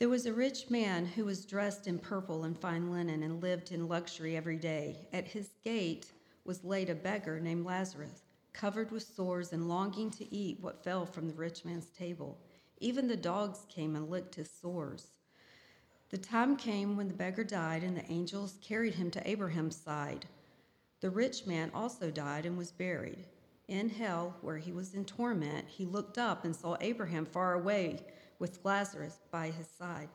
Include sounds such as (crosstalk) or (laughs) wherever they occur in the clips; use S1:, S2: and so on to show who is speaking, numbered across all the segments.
S1: There was a rich man who was dressed in purple and fine linen and lived in luxury every day. At his gate was laid a beggar named Lazarus, covered with sores and longing to eat what fell from the rich man's table. Even the dogs came and licked his sores. The time came when the beggar died, and the angels carried him to Abraham's side. The rich man also died and was buried. In hell, where he was in torment, he looked up and saw Abraham far away with Lazarus by his side.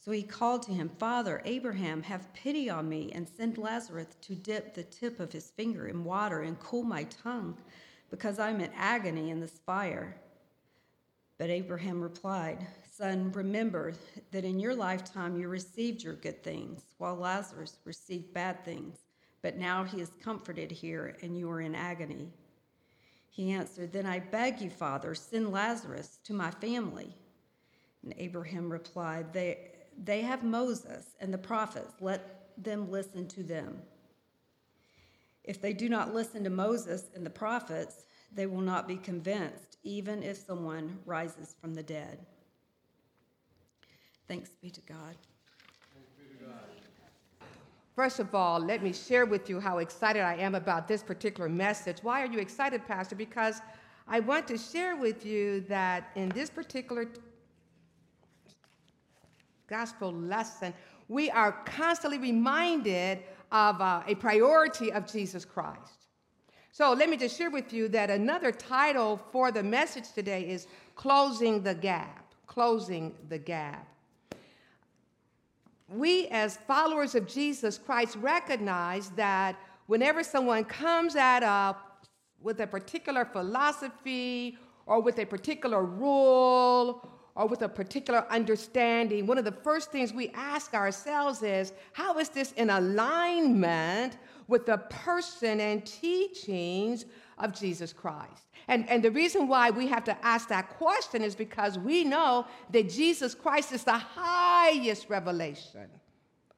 S1: So he called to him, Father, Abraham, have pity on me and send Lazarus to dip the tip of his finger in water and cool my tongue, because I'm in agony in this fire. But Abraham replied, Son, remember that in your lifetime you received your good things, while Lazarus received bad things. But now he is comforted here, and you are in agony. He answered, Then I beg you, Father, send Lazarus to my family. And Abraham replied, They, they have Moses and the prophets. Let them listen to them. If they do not listen to Moses and the prophets, they will not be convinced, even if someone rises from the dead. Thanks be to God.
S2: First of all, let me share with you how excited I am about this particular message. Why are you excited, Pastor? Because I want to share with you that in this particular gospel lesson, we are constantly reminded of uh, a priority of Jesus Christ. So let me just share with you that another title for the message today is Closing the Gap. Closing the Gap we, as followers of Jesus Christ, recognize that whenever someone comes at us with a particular philosophy or with a particular rule or with a particular understanding, one of the first things we ask ourselves is how is this in alignment with the person and teachings of Jesus Christ? And, and the reason why we have to ask that question is because we know that Jesus Christ is the highest revelation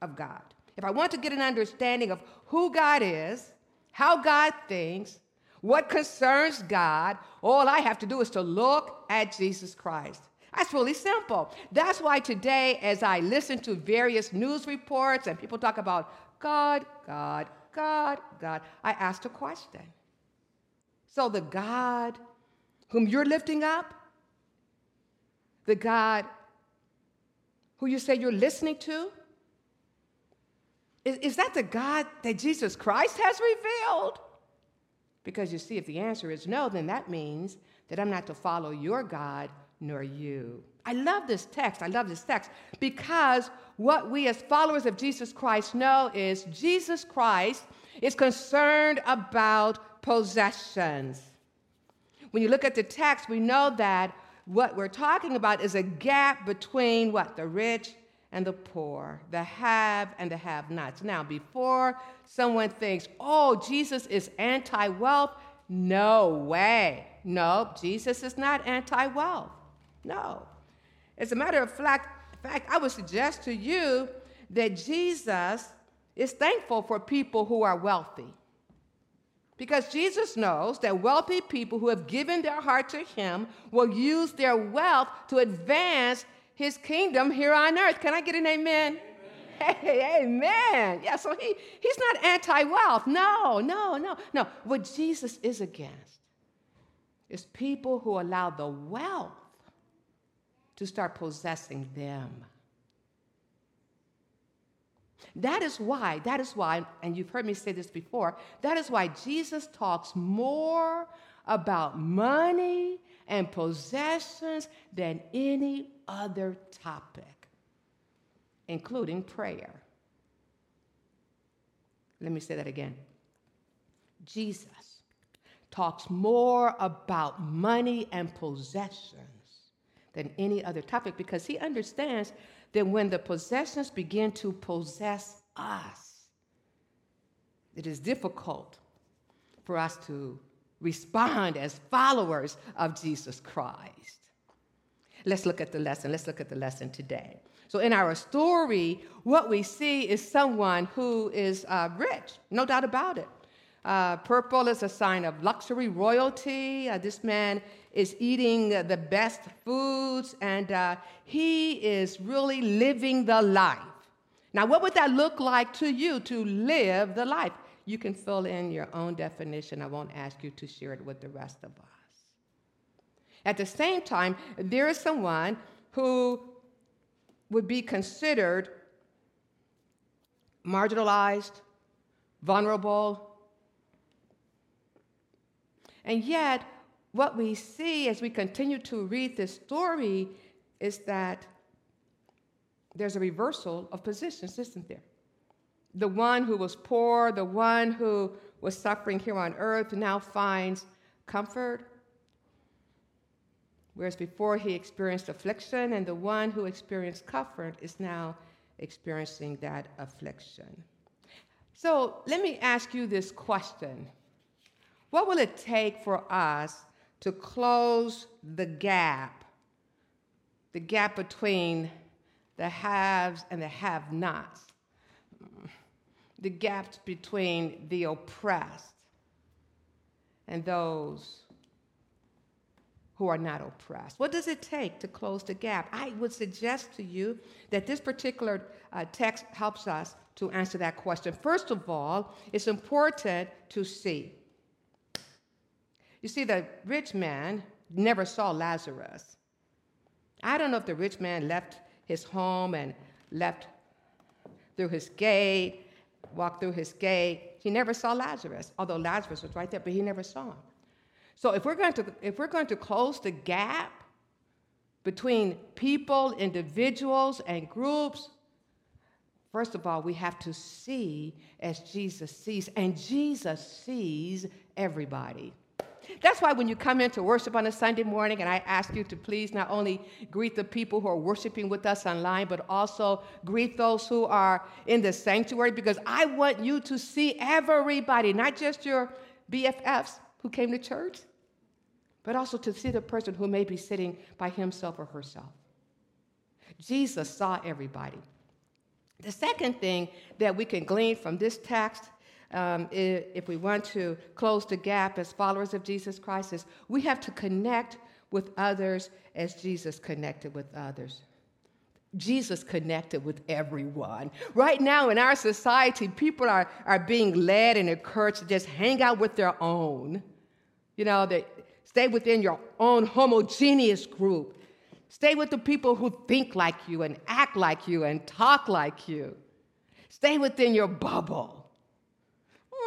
S2: of God. If I want to get an understanding of who God is, how God thinks, what concerns God, all I have to do is to look at Jesus Christ. That's really simple. That's why today, as I listen to various news reports and people talk about God, God, God, God, I asked a question so the God whom you're lifting up, the God who you say you're listening to, is, is that the God that Jesus Christ has revealed? Because you see, if the answer is no, then that means that I'm not to follow your God nor you. I love this text. I love this text because what we as followers of Jesus Christ know is Jesus Christ is concerned about possessions. When you look at the text, we know that what we're talking about is a gap between what? The rich and the poor, the have and the have nots. Now, before someone thinks, oh, Jesus is anti wealth, no way. No, Jesus is not anti wealth. No. As a matter of fact, I would suggest to you that Jesus is thankful for people who are wealthy. Because Jesus knows that wealthy people who have given their heart to Him will use their wealth to advance His kingdom here on earth. Can I get an amen? amen. Hey, (laughs) amen. Yeah, so he, he's not anti wealth. No, no, no, no. What Jesus is against is people who allow the wealth to start possessing them. That is why, that is why, and you've heard me say this before, that is why Jesus talks more about money and possessions than any other topic, including prayer. Let me say that again. Jesus talks more about money and possessions than any other topic because he understands that when the possessions begin to possess us, it is difficult for us to respond as followers of Jesus Christ. Let's look at the lesson. Let's look at the lesson today. So, in our story, what we see is someone who is uh, rich, no doubt about it. Uh, purple is a sign of luxury, royalty. Uh, this man is eating the best foods, and uh, he is really living the life. Now, what would that look like to you to live the life? You can fill in your own definition. I won't ask you to share it with the rest of us. At the same time, there is someone who would be considered marginalized, vulnerable. And yet, what we see as we continue to read this story is that there's a reversal of positions, isn't there? The one who was poor, the one who was suffering here on earth, now finds comfort. Whereas before he experienced affliction, and the one who experienced comfort is now experiencing that affliction. So let me ask you this question What will it take for us to close the gap, the gap between the haves and the have nots, the gaps between the oppressed and those who are not oppressed. What does it take to close the gap? I would suggest to you that this particular uh, text helps us to answer that question. First of all, it's important to see. You see, the rich man never saw Lazarus. I don't know if the rich man left his home and left through his gate, walked through his gate. He never saw Lazarus, although Lazarus was right there, but he never saw him. So if we're going to, if we're going to close the gap between people, individuals, and groups, first of all, we have to see as Jesus sees, and Jesus sees everybody. That's why when you come into worship on a Sunday morning, and I ask you to please not only greet the people who are worshiping with us online, but also greet those who are in the sanctuary, because I want you to see everybody, not just your BFFs who came to church, but also to see the person who may be sitting by himself or herself. Jesus saw everybody. The second thing that we can glean from this text um, if we want to close the gap as followers of Jesus Christ, is we have to connect with others as Jesus connected with others. Jesus connected with everyone. Right now in our society, people are, are being led and encouraged to just hang out with their own. You know, they stay within your own homogeneous group. Stay with the people who think like you and act like you and talk like you. Stay within your bubble.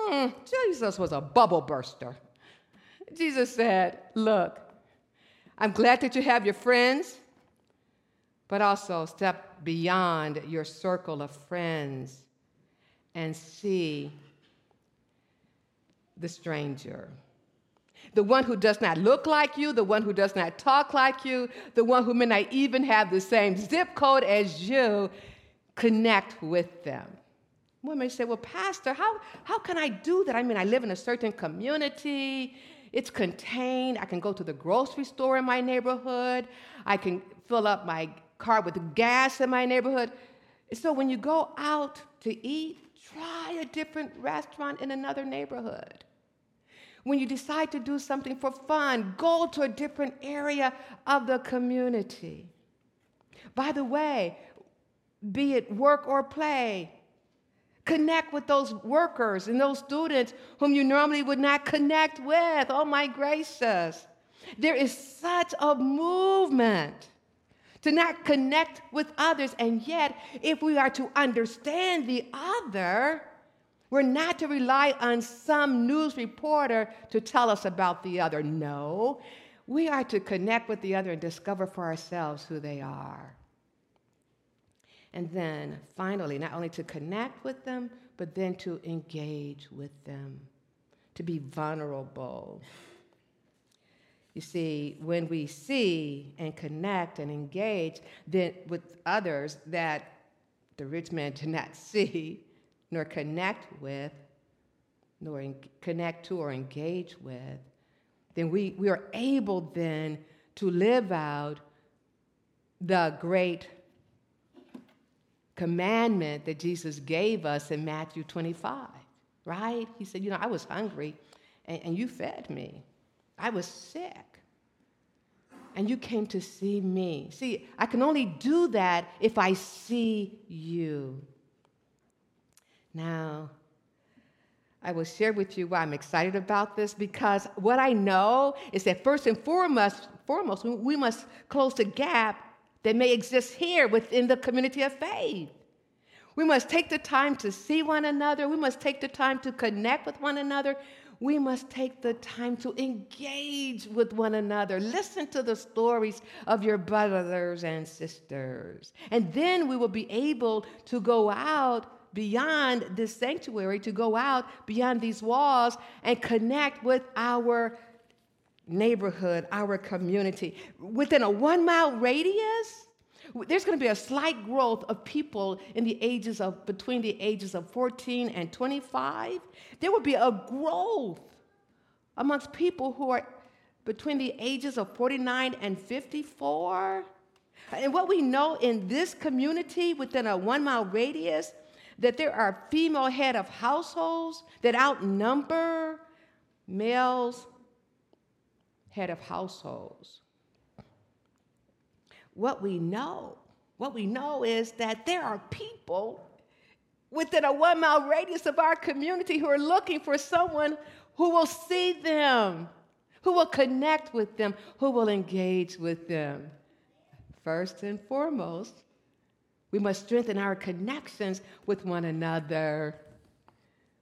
S2: Mm, Jesus was a bubble burster. Jesus said, Look, I'm glad that you have your friends, but also step beyond your circle of friends and see the stranger. The one who does not look like you, the one who does not talk like you, the one who may not even have the same zip code as you, connect with them. May say, well, Pastor, how, how can I do that? I mean, I live in a certain community, it's contained. I can go to the grocery store in my neighborhood, I can fill up my car with gas in my neighborhood. So when you go out to eat, try a different restaurant in another neighborhood. When you decide to do something for fun, go to a different area of the community. By the way, be it work or play, Connect with those workers and those students whom you normally would not connect with. Oh, my gracious. There is such a movement to not connect with others. And yet, if we are to understand the other, we're not to rely on some news reporter to tell us about the other. No, we are to connect with the other and discover for ourselves who they are. And then finally, not only to connect with them, but then to engage with them, to be vulnerable. You see, when we see and connect and engage then with others that the rich man did not (laughs) see, nor connect with, nor en- connect to or engage with, then we, we are able then to live out the great commandment that Jesus gave us in Matthew 25, right? He said, You know, I was hungry and, and you fed me. I was sick and you came to see me. See, I can only do that if I see you. Now, I will share with you why I'm excited about this because what I know is that first and foremost, foremost we must close the gap that may exist here within the community of faith. We must take the time to see one another. We must take the time to connect with one another we must take the time to engage with one another. Listen to the stories of your brothers and sisters. And then we will be able to go out beyond this sanctuary, to go out beyond these walls and connect with our neighborhood, our community. Within a one mile radius, there's going to be a slight growth of people in the ages of between the ages of 14 and 25. There will be a growth amongst people who are between the ages of 49 and 54. And what we know in this community within a one mile radius, that there are female head of households that outnumber males head of households what we know, what we know is that there are people within a one mile radius of our community who are looking for someone who will see them, who will connect with them, who will engage with them. First and foremost, we must strengthen our connections with one another.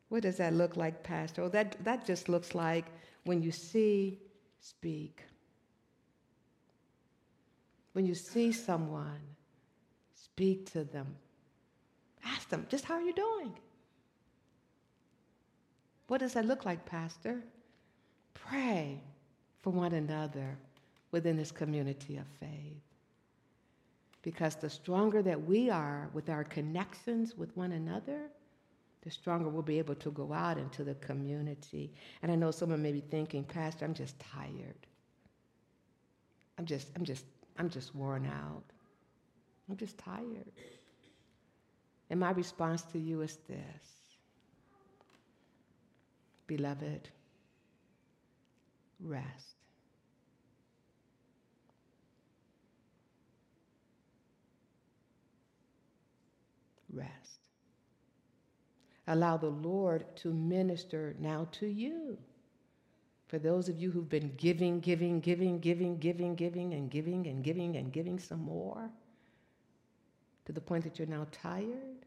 S2: What does that look like, Pastor? Oh, that, that just looks like when you see, speak. When you see someone, speak to them. Ask them, just how are you doing? What does that look like, Pastor? Pray for one another within this community of faith. Because the stronger that we are with our connections with one another, the stronger we'll be able to go out into the community. And I know someone may be thinking, Pastor, I'm just tired. I'm just, I'm just I'm just worn out. I'm just tired. And my response to you is this Beloved, rest. Rest. Allow the Lord to minister now to you. For those of you who've been giving, giving, giving, giving, giving, giving, and giving, and giving, and giving some more, to the point that you're now tired,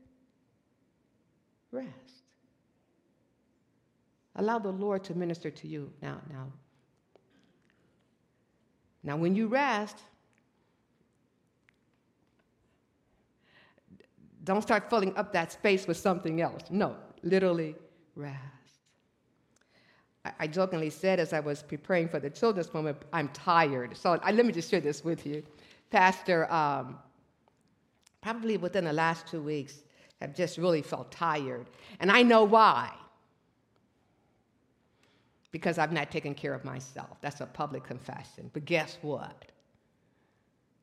S2: rest. Allow the Lord to minister to you now. Now, now, when you rest, don't start filling up that space with something else. No, literally rest. I jokingly said as I was preparing for the children's moment, I'm tired. So I, let me just share this with you. Pastor, um, probably within the last two weeks, I've just really felt tired. And I know why. Because I've not taken care of myself. That's a public confession. But guess what?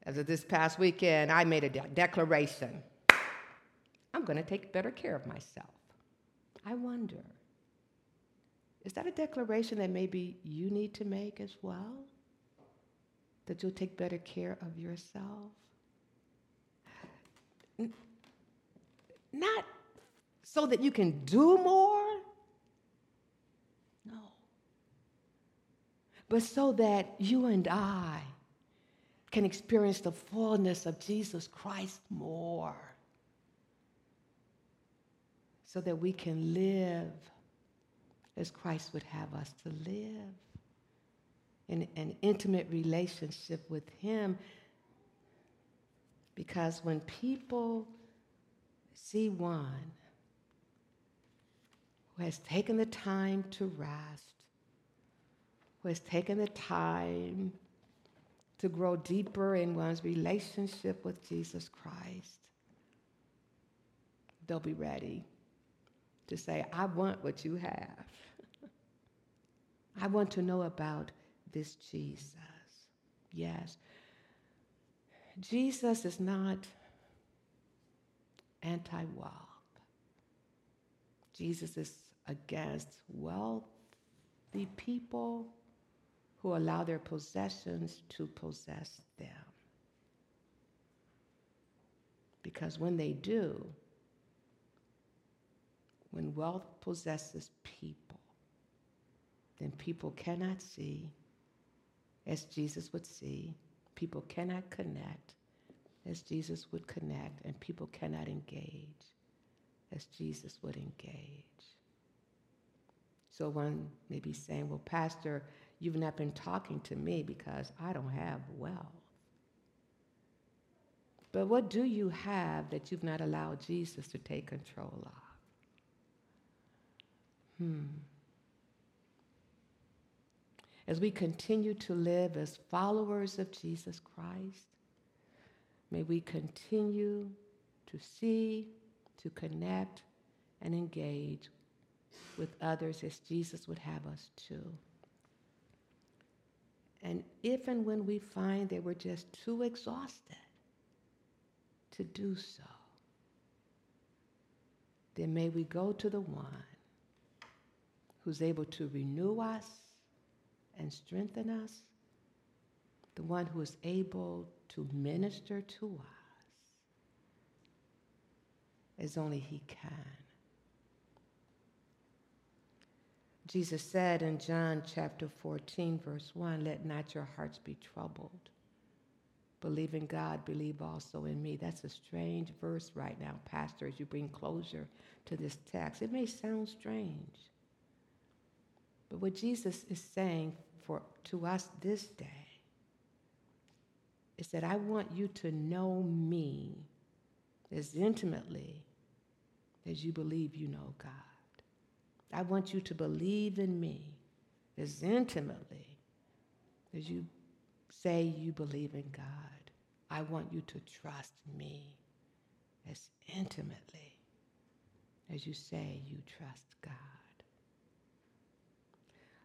S2: As of this past weekend, I made a de- declaration I'm going to take better care of myself. I wonder is that a declaration that maybe you need to make as well? That you'll take better care of yourself? Not so that you can do more, no, but so that you and I can experience the fullness of Jesus Christ more, so that we can live as Christ would have us to live in an intimate relationship with Him. Because when people see one who has taken the time to rest, who has taken the time to grow deeper in one's relationship with Jesus Christ, they'll be ready to say, I want what you have. I want to know about this Jesus. Yes. Jesus is not anti wealth. Jesus is against wealthy people who allow their possessions to possess them. Because when they do, when wealth possesses people, then people cannot see as Jesus would see, people cannot connect as Jesus would connect, and people cannot engage as Jesus would engage. So one may be saying, Well, Pastor, you've not been talking to me because I don't have wealth. But what do you have that you've not allowed Jesus to take control of? Hmm. As we continue to live as followers of Jesus Christ, may we continue to see, to connect, and engage with others as Jesus would have us to. And if and when we find that we're just too exhausted to do so, then may we go to the one who's able to renew us and strengthen us, the one who is able to minister to us as only he can. Jesus said in John chapter 14, verse 1, Let not your hearts be troubled. Believe in God, believe also in me. That's a strange verse right now, Pastor, as you bring closure to this text. It may sound strange. But what Jesus is saying for, to us this day is that I want you to know me as intimately as you believe you know God. I want you to believe in me as intimately as you say you believe in God. I want you to trust me as intimately as you say you trust God.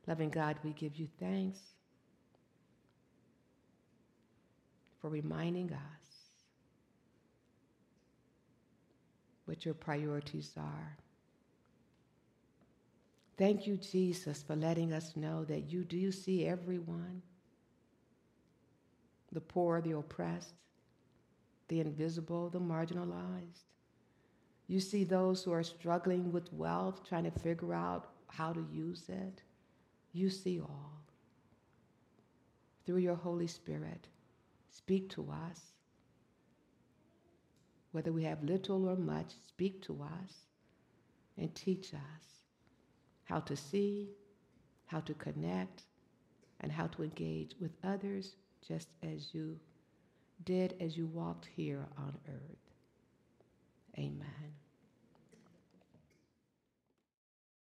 S2: Loving God, we give you thanks for reminding us what your priorities are. Thank you, Jesus, for letting us know that you do see everyone the poor, the oppressed, the invisible, the marginalized. You see those who are struggling with wealth, trying to figure out how to use it. You see all. Through your Holy Spirit, speak to us. Whether we have little or much, speak to us and teach us how to see, how to connect, and how to engage with others just as you did as you walked here on earth.